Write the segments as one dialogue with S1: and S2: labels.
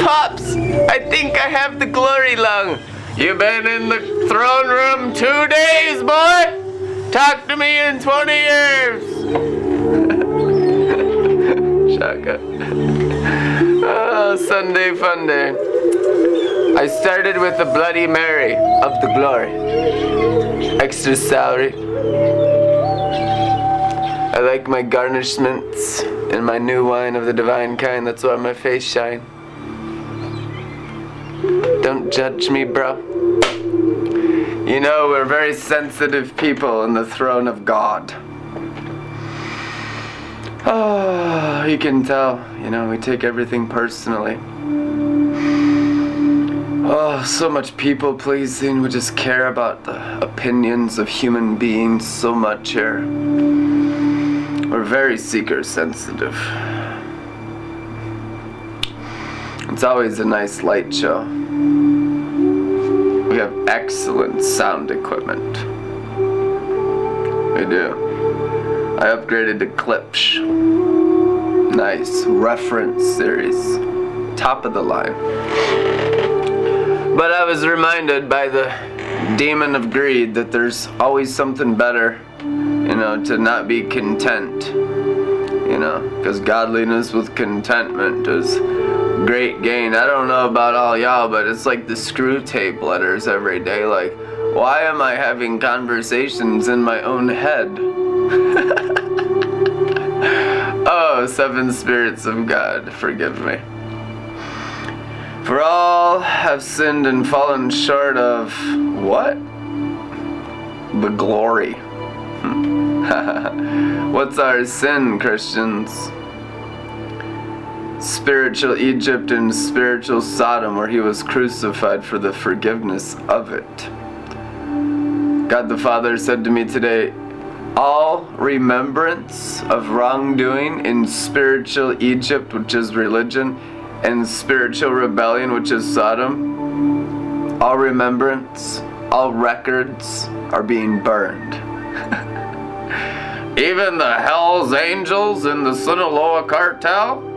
S1: Pops, I think I have the glory lung. You've been in the throne room two days, boy. Talk to me in 20 years. Shaka. Oh, Sunday fun day. I started with the Bloody Mary of the glory. Extra salary. I like my garnishments and my new wine of the divine kind. That's why my face shine. Don't judge me, bro. You know, we're very sensitive people in the throne of God. Oh, you can tell, you know, we take everything personally. Oh, so much people pleasing. We just care about the opinions of human beings so much here. We're very seeker sensitive. It's always a nice light show. We have excellent sound equipment. We do. I upgraded to Klipsch. Nice reference series. Top of the line. But I was reminded by the demon of greed that there's always something better, you know, to not be content. You know, because godliness with contentment is great gain. I don't know about all y'all, but it's like the Screwtape Letters every day. Like, why am I having conversations in my own head? oh, seven spirits of God, forgive me. For all have sinned and fallen short of what? The glory. What's our sin, Christians? Spiritual Egypt and spiritual Sodom, where he was crucified for the forgiveness of it. God the Father said to me today, all remembrance of wrongdoing in spiritual Egypt, which is religion, and spiritual rebellion, which is Sodom, all remembrance, all records are being burned. Even the Hells Angels in the Sinaloa cartel?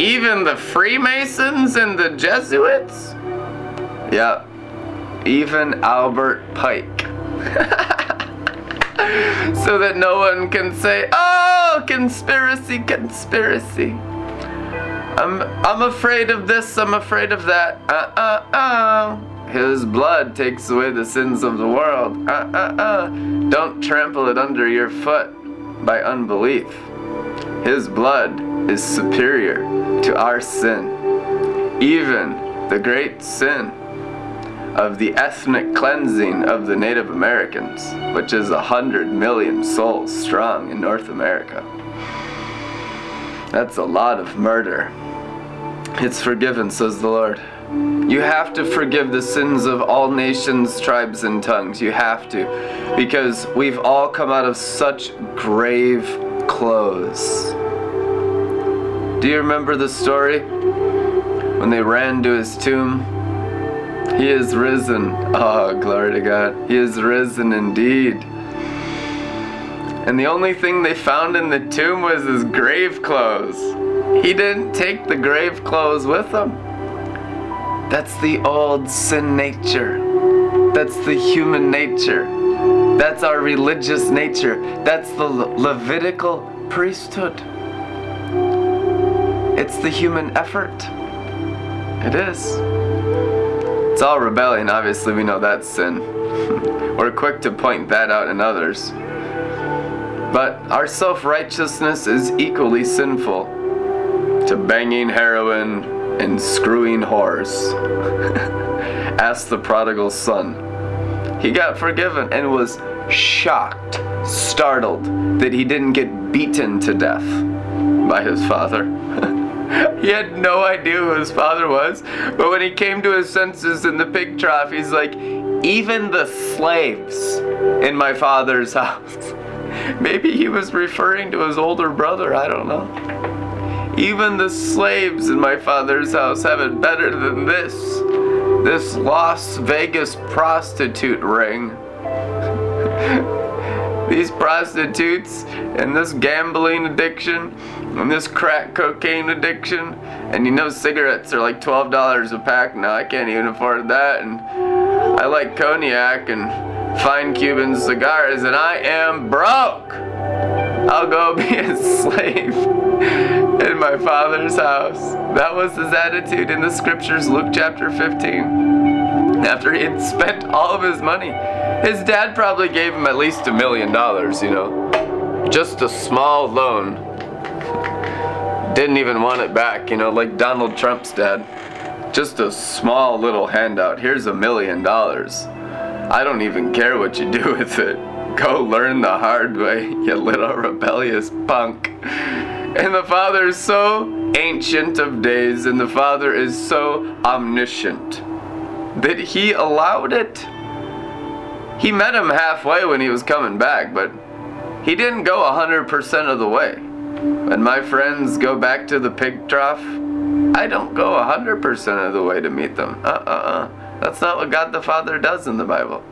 S1: Even the Freemasons and the Jesuits? Yep. Even Albert Pike. so that no one can say, oh, conspiracy, conspiracy. I'm, I'm afraid of this, I'm afraid of that. Uh uh uh. His blood takes away the sins of the world. Uh uh uh. Don't trample it under your foot by unbelief. His blood is superior to our sin. Even the great sin of the ethnic cleansing of the Native Americans, which is a hundred million souls strong in North America. That's a lot of murder. It's forgiven, says the Lord. You have to forgive the sins of all nations, tribes, and tongues. You have to. Because we've all come out of such grave clothes. Do you remember the story? When they ran to his tomb? He is risen. Oh, glory to God. He is risen indeed. And the only thing they found in the tomb was his grave clothes. He didn't take the grave clothes with him. That's the old sin nature. That's the human nature. That's our religious nature. That's the Le- Levitical priesthood. It's the human effort. It is. It's all rebellion, obviously, we know that's sin. We're quick to point that out in others. But our self righteousness is equally sinful to banging heroin and screwing whores. Ask the prodigal son. He got forgiven and was shocked, startled that he didn't get beaten to death by his father. he had no idea who his father was, but when he came to his senses in the pig trough, he's like, even the slaves in my father's house. Maybe he was referring to his older brother, I don't know. Even the slaves in my father's house have it better than this. This Las Vegas prostitute ring. These prostitutes and this gambling addiction and this crack cocaine addiction, and you know cigarettes are like $12 a pack now. I can't even afford that, and I like cognac and fine Cuban cigars, and I am broke. I'll go be a slave in my father's house. That was his attitude in the scriptures, Luke chapter 15. After he had spent all of his money, his dad probably gave him at least a million dollars, you know. Just a small loan. Didn't even want it back, you know, like Donald Trump's dad. Just a small little handout. Here's a million dollars. I don't even care what you do with it. Go learn the hard way, you little rebellious punk. And the Father is so ancient of days, and the Father is so omniscient that He allowed it. He met him halfway when he was coming back, but he didn't go 100% of the way. When my friends go back to the pig trough, I don't go 100% of the way to meet them. Uh uh uh. That's not what God the Father does in the Bible.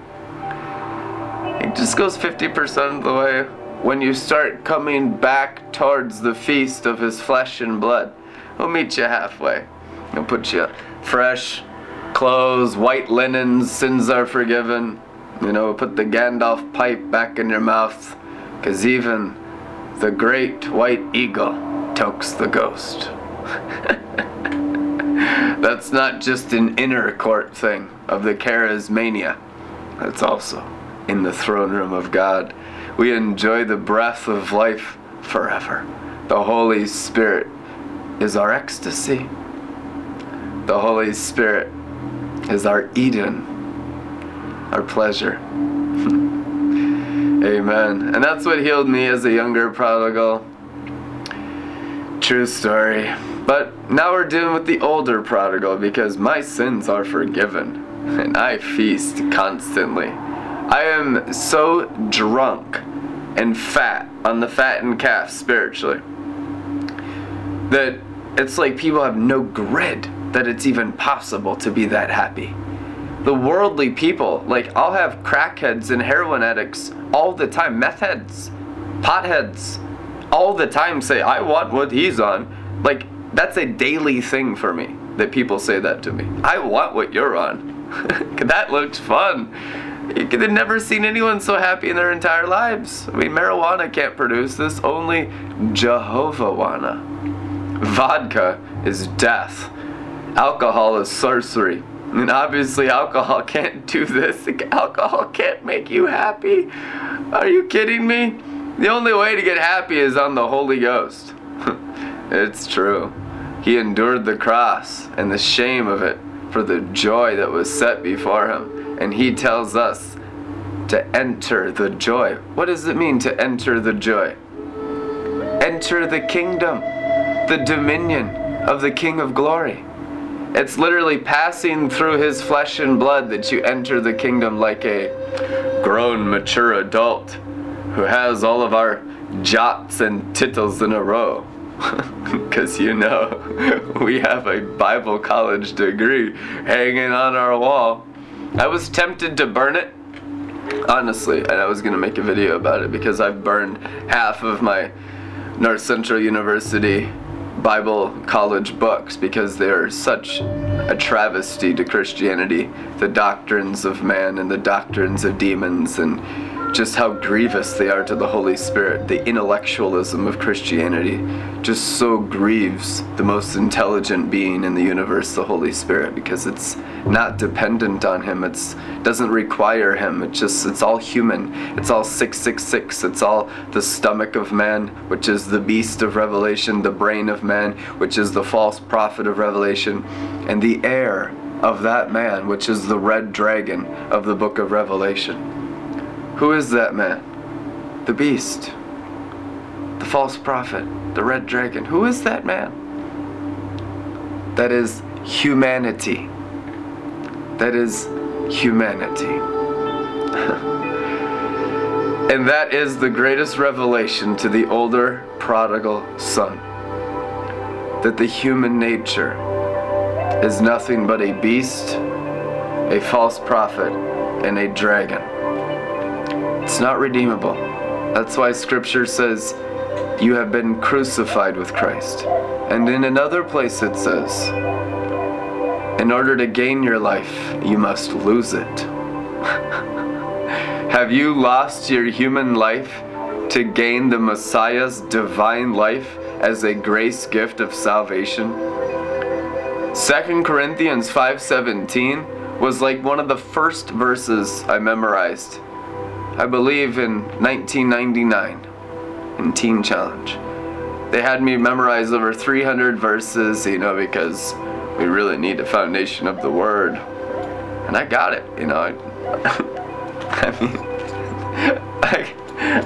S1: He just goes 50% of the way when you start coming back towards the feast of His flesh and blood. He'll meet you halfway. He'll put you fresh clothes, white linens, sins are forgiven. You know, put the Gandalf pipe back in your mouth, because even the great white eagle tokes the ghost. That's not just an inner court thing of the charismania. That's also in the throne room of God. We enjoy the breath of life forever. The Holy Spirit is our ecstasy. The Holy Spirit is our Eden, our pleasure. Amen. And that's what healed me as a younger prodigal. True story. But now we're dealing with the older prodigal because my sins are forgiven and I feast constantly. I am so drunk and fat on the fattened calf spiritually that it's like people have no grid that it's even possible to be that happy. The worldly people, like I'll have crackheads and heroin addicts all the time, meth heads, potheads, all the time say, I want what he's on. Like, that's a daily thing for me that people say that to me. I want what you're on. that looks fun. They've never seen anyone so happy in their entire lives. I mean, marijuana can't produce this, only Jehovah wanna. Vodka is death. Alcohol is sorcery. And obviously, alcohol can't do this. Alcohol can't make you happy. Are you kidding me? The only way to get happy is on the Holy Ghost. it's true. He endured the cross and the shame of it for the joy that was set before him. And he tells us to enter the joy. What does it mean to enter the joy? Enter the kingdom, the dominion of the King of glory. It's literally passing through his flesh and blood that you enter the kingdom like a grown, mature adult who has all of our jots and tittles in a row. Because you know, we have a Bible college degree hanging on our wall. I was tempted to burn it, honestly, and I was to make a video about it because I've burned half of my North Central University Bible college books because they are such a travesty to Christianity. The doctrines of man and the doctrines of demons and just how grievous they are to the Holy Spirit. The intellectualism of Christianity just so grieves the most intelligent being in the universe, the Holy Spirit, because it's not dependent on him. It's doesn't require him. It just it's all human. It's all 666. It's all the stomach of man, which is the beast of Revelation, the brain of man, which is the false prophet of Revelation, and the air of that man, which is the red dragon of the book of Revelation. Who is that man? The beast. The false prophet. The red dragon. Who is that man? That is humanity. That is humanity. and that is the greatest revelation to the older prodigal son. That the human nature is nothing but a beast, a false prophet, and a dragon. It's not redeemable. That's why scripture says you have been crucified with Christ. And in another place it says, in order to gain your life, you must lose it. have you lost your human life to gain the Messiah's divine life as a grace gift of salvation? 2 Corinthians 5:17 was like one of the first verses I memorized. I believe in 1999 in Teen Challenge. They had me memorize over 300 verses, you know, because we really need a foundation of the Word. And I got it, you know. I, I mean, I,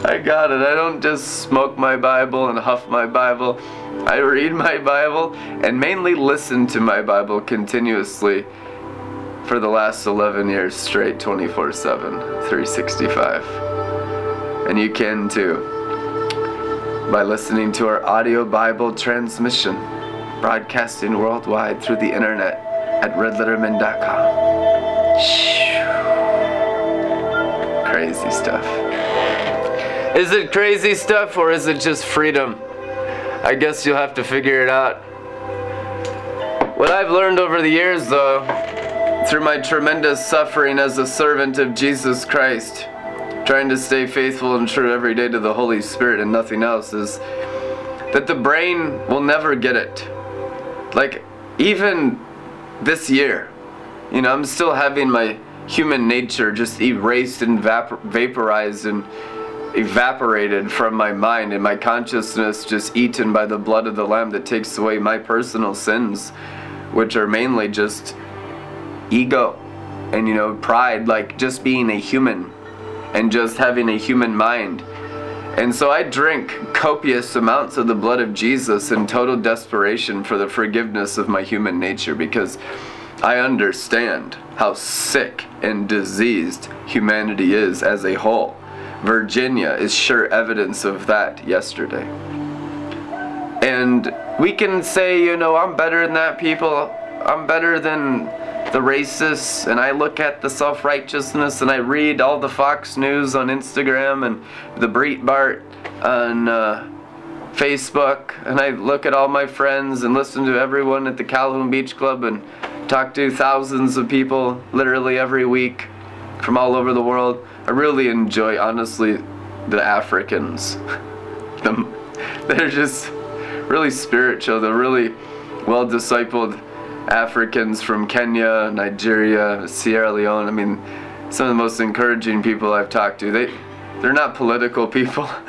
S1: I got it. I don't just smoke my Bible and huff my Bible. I read my Bible and mainly listen to my Bible continuously for the last 11 years straight, 24 7, 365. And you can too by listening to our audio Bible transmission, broadcasting worldwide through the internet at redlettermin.com. Crazy stuff. Is it crazy stuff or is it just freedom? I guess you'll have to figure it out. What I've learned over the years, though, through my tremendous suffering as a servant of Jesus Christ, trying to stay faithful and true every day to the Holy Spirit and nothing else is that the brain will never get it. Like, even this year, you know, I'm still having my human nature just erased and vapor- vaporized and evaporated from my mind and my consciousness just eaten by the blood of the Lamb that takes away my personal sins, which are mainly just ego and, you know, pride, like just being a human and just having a human mind. And so I drink copious amounts of the blood of Jesus in total desperation for the forgiveness of my human nature because I understand how sick and diseased humanity is as a whole. Virginia is sure evidence of that yesterday. And we can say, you know, I'm better than that people. I'm better than the racists and I look at the self righteousness and I read all the Fox News on Instagram and the Breitbart on uh, Facebook and I look at all my friends and listen to everyone at the Calhoun Beach Club and talk to thousands of people literally every week from all over the world. I really enjoy, honestly, the Africans. they're just really spiritual. They're really well discipled Africans from Kenya, Nigeria, Sierra Leone. I mean, some of the most encouraging people I've talked to. They they're not political people.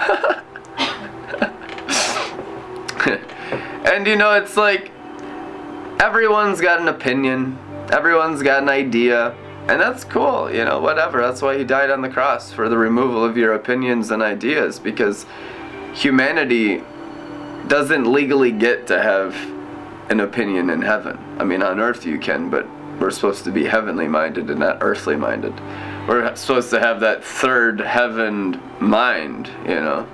S1: and you know, it's like everyone's got an opinion. Everyone's got an idea. And that's cool, you know, whatever. That's why he died on the cross for the removal of your opinions and ideas because humanity doesn't legally get to have an opinion in heaven. I mean, on earth you can, but we're supposed to be heavenly minded and not earthly minded. We're supposed to have that third heaven mind, you know.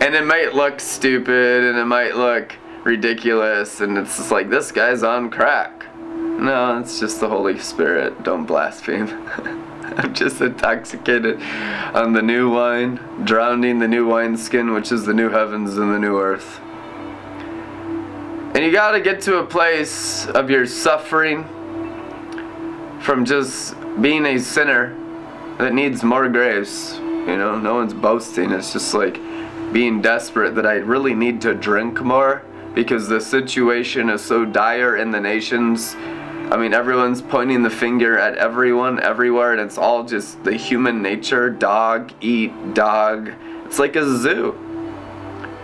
S1: And it might look stupid and it might look ridiculous, and it's just like, this guy's on crack. No, it's just the Holy Spirit. Don't blaspheme. I'm just intoxicated on the new wine, drowning the new wineskin, which is the new heavens and the new earth. And you got to get to a place of your suffering from just being a sinner that needs more grace. You know, no one's boasting. It's just like being desperate that I really need to drink more because the situation is so dire in the nations. I mean, everyone's pointing the finger at everyone everywhere, and it's all just the human nature dog, eat, dog. It's like a zoo.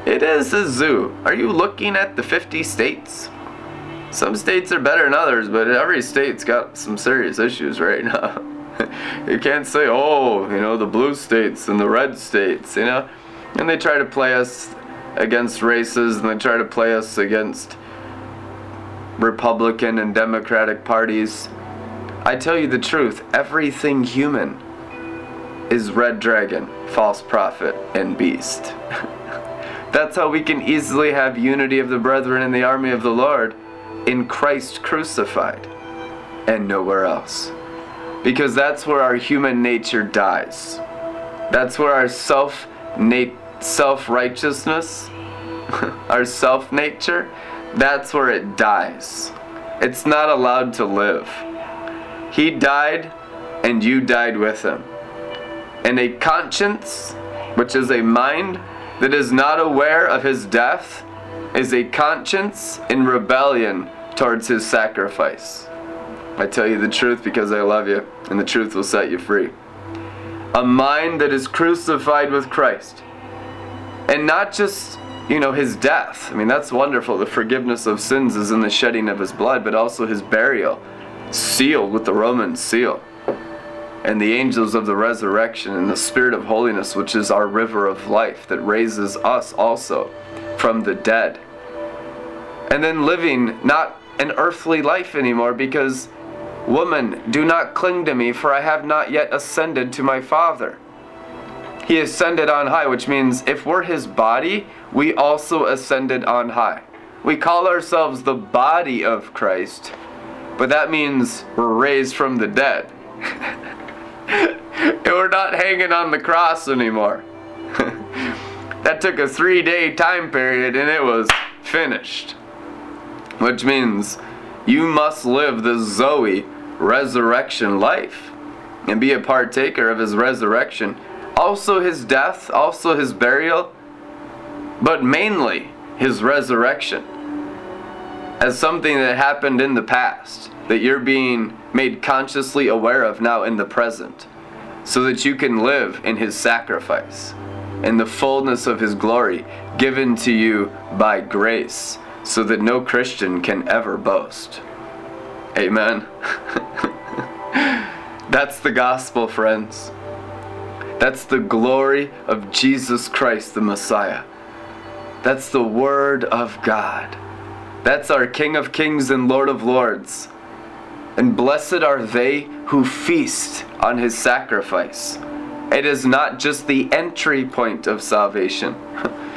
S1: It is a zoo. Are you looking at the 50 states? Some states are better than others, but every state's got some serious issues right now. you can't say, oh, you know, the blue states and the red states, you know? And they try to play us against races and they try to play us against Republican and Democratic parties. I tell you the truth, everything human is red dragon, false prophet, and beast. That's how we can easily have unity of the brethren in the army of the Lord in Christ crucified and nowhere else. Because that's where our human nature dies. That's where our self self righteousness, our self nature, that's where it dies. It's not allowed to live. He died, and you died with him. And a conscience, which is a mind that is not aware of his death, is a conscience in rebellion towards his sacrifice. I tell you the truth because I love you, and the truth will set you free. A mind that is crucified with Christ. And not just, you know, his death. I mean, that's wonderful. The forgiveness of sins is in the shedding of his blood, but also his burial, sealed with the Roman seal. And the angels of the resurrection and the spirit of holiness, which is our river of life that raises us also from the dead. And then living not an earthly life anymore because Woman, do not cling to me, for I have not yet ascended to my Father. He ascended on high, which means if we're his body, we also ascended on high. We call ourselves the body of Christ, but that means we're raised from the dead. and we're not hanging on the cross anymore. that took a three day time period and it was finished. Which means you must live the Zoe resurrection life and be a partaker of his resurrection. Also his death, also his burial, but mainly his resurrection as something that happened in the past that you're being made consciously aware of now in the present so that you can live in his sacrifice in the fullness of his glory given to you by grace so that no Christian can ever boast. Amen. That's the gospel, friends. That's the glory of Jesus Christ, the Messiah. That's the Word of God. That's our King of Kings and Lord of Lords. And blessed are they who feast on his sacrifice. It is not just the entry point of salvation.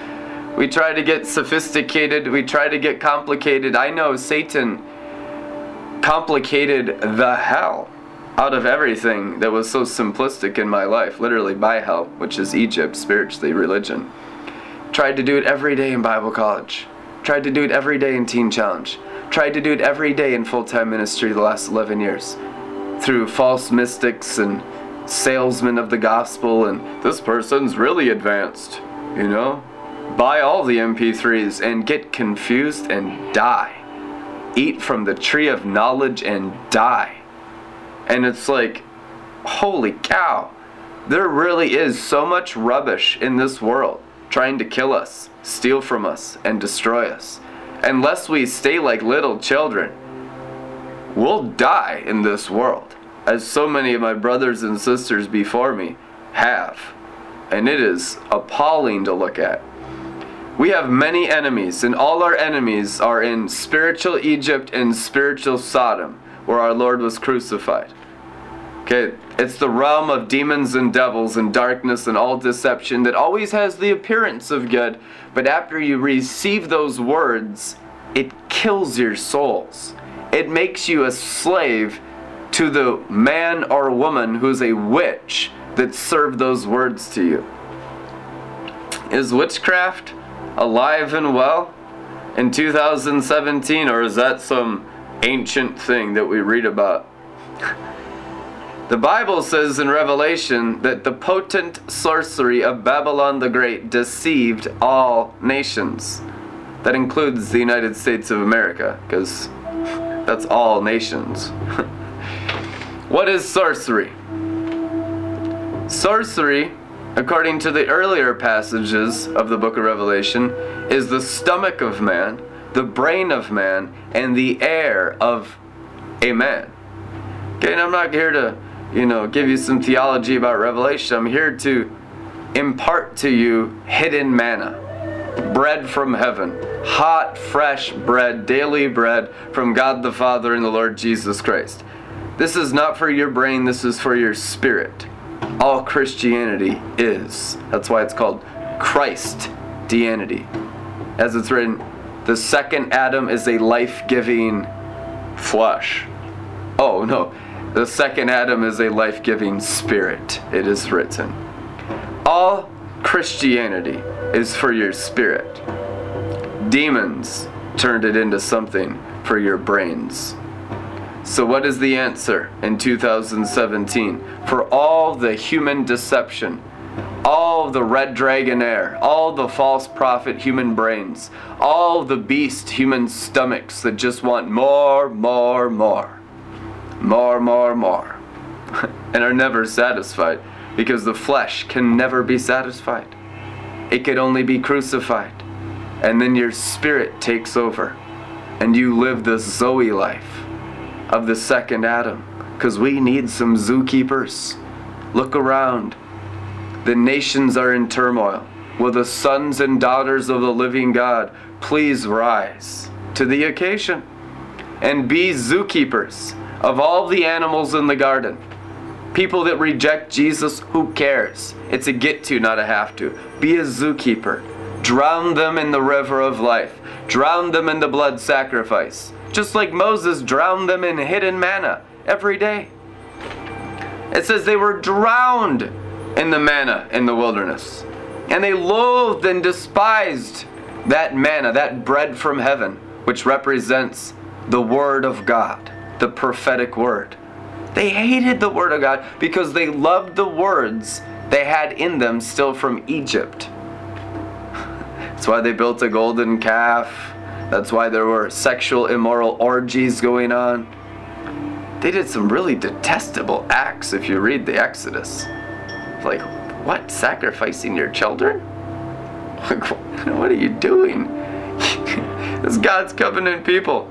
S1: we try to get sophisticated, we try to get complicated. I know Satan complicated the hell out of everything that was so simplistic in my life, literally by hell, which is Egypt, spiritually, religion. Tried to do it every day in Bible college. Tried to do it every day in Teen Challenge. Tried to do it every day in full time ministry the last 11 years. Through false mystics and salesmen of the gospel, and this person's really advanced, you know? Buy all the MP3s and get confused and die eat from the tree of knowledge and die. And it's like, holy cow, there really is so much rubbish in this world trying to kill us, steal from us, and destroy us. Unless we stay like little children, we'll die in this world, as so many of my brothers and sisters before me have. And it is appalling to look at. We have many enemies, and all our enemies are in spiritual Egypt and spiritual Sodom, where our Lord was crucified. Okay, it's the realm of demons and devils and darkness and all deception that always has the appearance of good, but after you receive those words, it kills your souls. It makes you a slave to the man or woman who's a witch that served those words to you. Is witchcraft alive and well in 2017, or is that some ancient thing that we read about? The Bible says in Revelation that the potent sorcery of Babylon the Great deceived all nations. That includes the United States of America, because that's all nations. what is sorcery? Sorcery according to the earlier passages of the book of Revelation, is the stomach of man, the brain of man, and the air of a man. Okay, and I'm not here to, you know, give you some theology about Revelation. I'm here to impart to you hidden manna, bread from heaven, hot, fresh bread, daily bread from God the Father and the Lord Jesus Christ. This is not for your brain, this is for your spirit all Christianity is. That's why it's called Christ Deity. As it's written, the second Adam is a life giving flesh. Oh, no. The second Adam is a life giving spirit. It is written. All Christianity is for your spirit. Demons turned it into something for your brains. So, what is the answer in 2017 for all the human deception, all the red dragon air, all the false prophet human brains, all the beast human stomachs that just want more, more, more, more, more, more, and are never satisfied because the flesh can never be satisfied? It can only be crucified. And then your spirit takes over and you live the Zoe life of the second Adam. Because we need some zookeepers. Look around. The nations are in turmoil. Will the sons and daughters of the living God please rise to the occasion and be zookeepers of all the animals in the garden? People that reject Jesus, who cares? It's a get to, not a have to. Be a zookeeper. Drown them in the river of life. Drown them in the blood sacrifice. Just like Moses drowned them in hidden manna every day. It says they were drowned in the manna in the wilderness. And they loathed and despised that manna, that bread from heaven, which represents the Word of God, the prophetic Word. They hated the Word of God because they loved the words they had in them still from Egypt. That's why they built a golden calf. That's why there were sexual immoral orgies going on. They did some really detestable acts if you read the Exodus. Like, what? Sacrificing your children? Like, what are you doing? this God's covenant people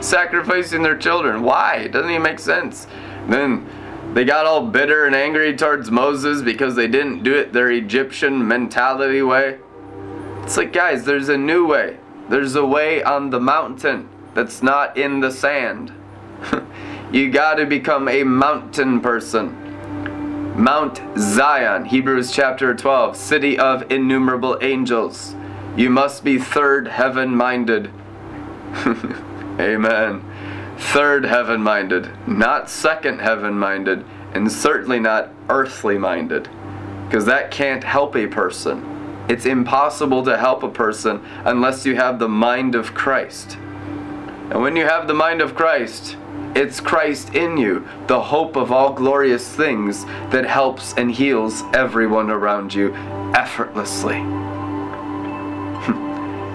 S1: sacrificing their children. Why? It doesn't even make sense. Then they got all bitter and angry towards Moses because they didn't do it their Egyptian mentality way. It's like, guys, there's a new way. There's a way on the mountain that's not in the sand. you got to become a mountain person. Mount Zion, Hebrews chapter 12, city of innumerable angels. You must be third heaven minded. Amen. Third heaven minded, not second heaven minded, and certainly not earthly minded. Because that can't help a person. It's impossible to help a person unless you have the mind of Christ. And when you have the mind of Christ, it's Christ in you, the hope of all glorious things that helps and heals everyone around you effortlessly.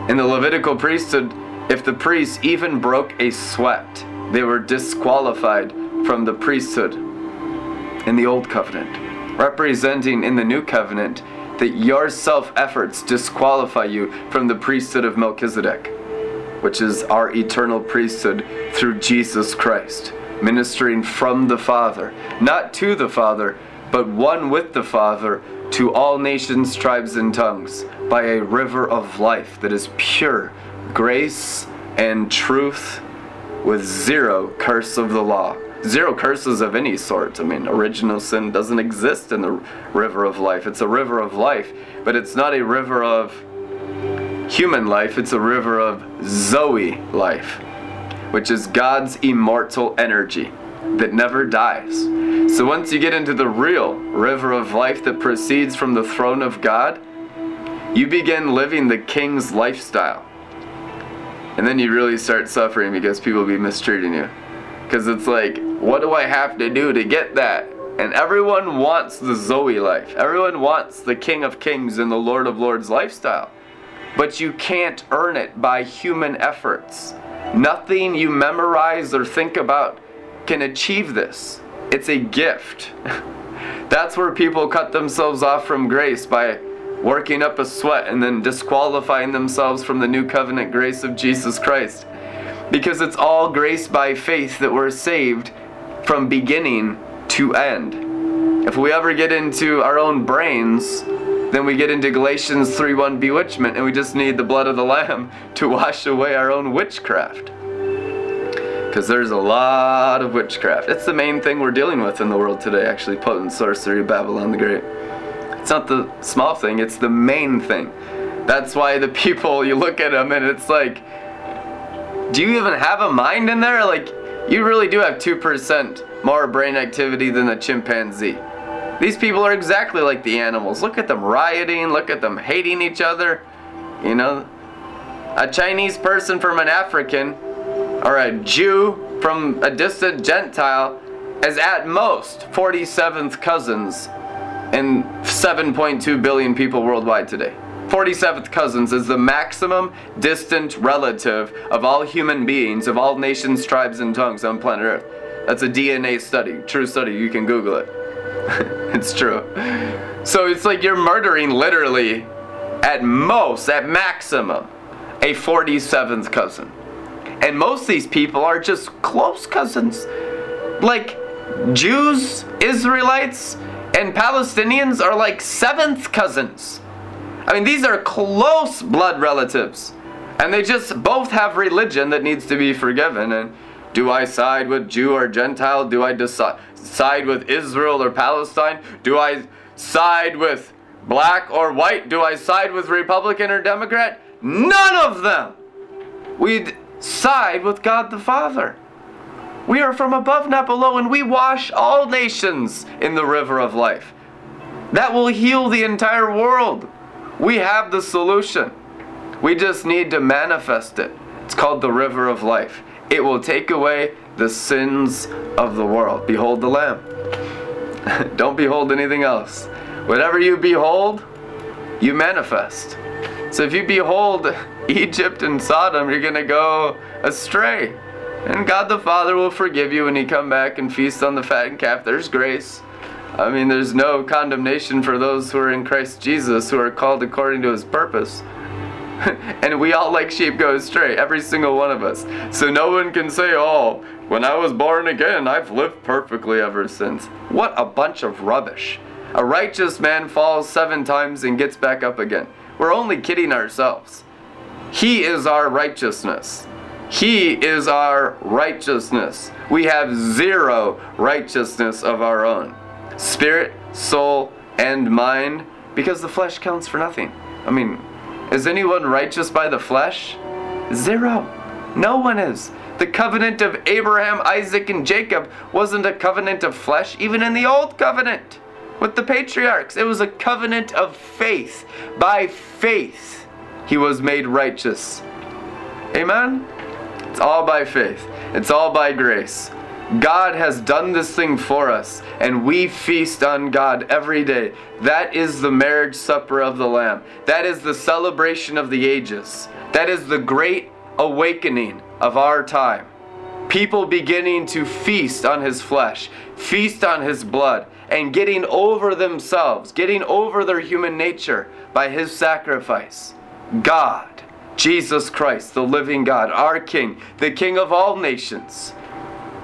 S1: in the Levitical priesthood, if the priests even broke a sweat, they were disqualified from the priesthood in the Old Covenant. Representing in the New Covenant, that your self efforts disqualify you from the priesthood of Melchizedek, which is our eternal priesthood through Jesus Christ, ministering from the Father, not to the Father, but one with the Father to all nations, tribes, and tongues by a river of life that is pure grace and truth with zero curse of the law zero curses of any sort. I mean, original sin doesn't exist in the river of life. It's a river of life, but it's not a river of human life, it's a river of Zoe life, which is God's immortal energy that never dies. So once you get into the real river of life that proceeds from the throne of God, you begin living the king's lifestyle. And then you really start suffering because people be mistreating you. Because it's like, what do I have to do to get that? And everyone wants the Zoe life. Everyone wants the King of Kings and the Lord of Lords lifestyle. But you can't earn it by human efforts. Nothing you memorize or think about can achieve this. It's a gift. That's where people cut themselves off from grace by working up a sweat and then disqualifying themselves from the new covenant grace of Jesus Christ because it's all grace by faith that we're saved from beginning to end. If we ever get into our own brains, then we get into Galatians 3:1 bewitchment and we just need the blood of the lamb to wash away our own witchcraft. Cuz there's a lot of witchcraft. It's the main thing we're dealing with in the world today actually potent sorcery Babylon the Great. It's not the small thing, it's the main thing. That's why the people you look at them and it's like do you even have a mind in there? Like, you really do have 2% more brain activity than a chimpanzee. These people are exactly like the animals. Look at them rioting, look at them hating each other. You know, a Chinese person from an African or a Jew from a distant Gentile is at most 47th cousins in 7.2 billion people worldwide today. 47th cousins is the maximum distant relative of all human beings, of all nations, tribes, and tongues on planet Earth. That's a DNA study, true study. You can Google it. it's true. So it's like you're murdering literally, at most, at maximum, a 47th cousin. And most of these people are just close cousins. Like Jews, Israelites, and Palestinians are like seventh cousins. I mean, these are close blood relatives. And they just both have religion that needs to be forgiven. And do I side with Jew or Gentile? Do I decide, side with Israel or Palestine? Do I side with black or white? Do I side with Republican or Democrat? None of them! We'd side with God the Father. We are from above, not below, and we wash all nations in the river of life. That will heal the entire world. We have the solution. We just need to manifest it. It's called the river of life. It will take away the sins of the world. Behold the Lamb. Don't behold anything else. Whatever you behold, you manifest. So if you behold Egypt and Sodom, you're going to go astray. And God the Father will forgive you when you come back and feast on the fattened calf. There's grace. I mean, there's no condemnation for those who are in Christ Jesus, who are called according to his purpose. and we all like sheep go astray, every single one of us. So no one can say, oh, when I was born again, I've lived perfectly ever since. What a bunch of rubbish. A righteous man falls seven times and gets back up again. We're only kidding ourselves. He is our righteousness. He is our righteousness. We have zero righteousness of our own spirit, soul, and mind because the flesh counts for nothing. I mean, is anyone righteous by the flesh? Zero. No one is. The covenant of Abraham, Isaac, and Jacob wasn't a covenant of flesh, even in the old covenant with the patriarchs. It was a covenant of faith. By faith, he was made righteous. Amen? It's all by faith, it's all by grace. God has done this thing for us, and we feast on God every day. That is the marriage supper of the Lamb. That is the celebration of the ages. That is the great awakening of our time. People beginning to feast on His flesh, feast on His blood, and getting over themselves, getting over their human nature by His sacrifice. God Jesus Christ, the living God, our King, the King of all nations.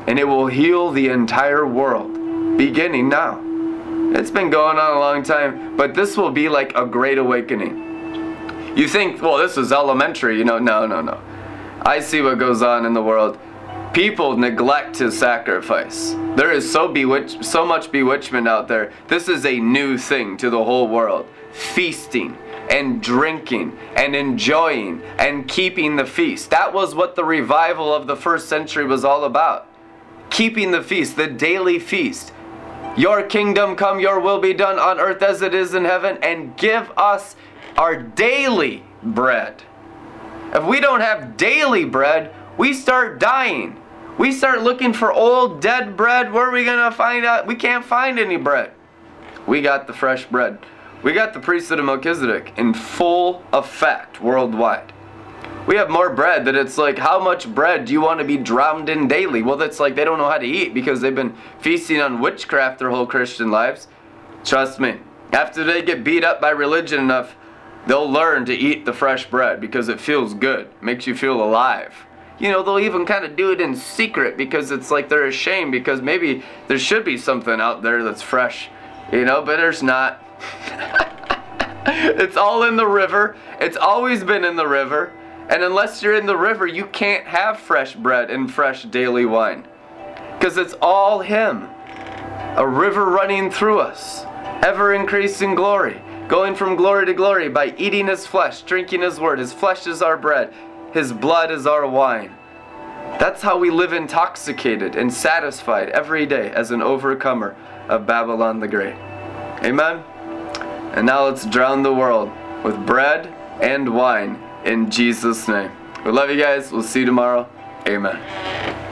S1: And it will heal the entire world, beginning now. It's been going on a long time, but this will be like a great awakening. You think, well, this is elementary, you know? No, no, no. I see what goes on in the world. People neglect his sacrifice. There is so bewitch- so much bewitchment out there. This is a new thing to the whole world. Feasting and drinking and enjoying and keeping the feast. That was what the revival of the first century was all about. Keeping the feast, the daily feast. Your kingdom come, your will be done on earth as it is in heaven, and give us our daily bread. If we don't have daily bread, we start dying. We start looking for old dead bread. Where are we going to find out? We can't find any bread. We got the fresh bread. We got the priesthood of Melchizedek in full effect worldwide. We have more bread that it's like, how much bread do you want to be drowned in daily? Well, that's like they don't know how to eat because they've been feasting on witchcraft their whole Christian lives. Trust me, after they get beat up by religion enough, they'll learn to eat the fresh bread because it feels good, makes you feel alive. You know, they'll even kind of do it in secret because it's like they're ashamed because maybe there should be something out there that's fresh, you know, but there's not. it's all in the river. It's always been in the river. And unless you're in the river, you can't have fresh bread and fresh daily wine. Because it's all Him. A river running through us, ever increasing glory, going from glory to glory by eating His flesh, drinking His word. His flesh is our bread, His blood is our wine. That's how we live intoxicated and satisfied every day as an overcomer of Babylon the Great. Amen? And now let's drown the world with bread and wine in Jesus' name. We love you guys. We'll see you tomorrow. Amen.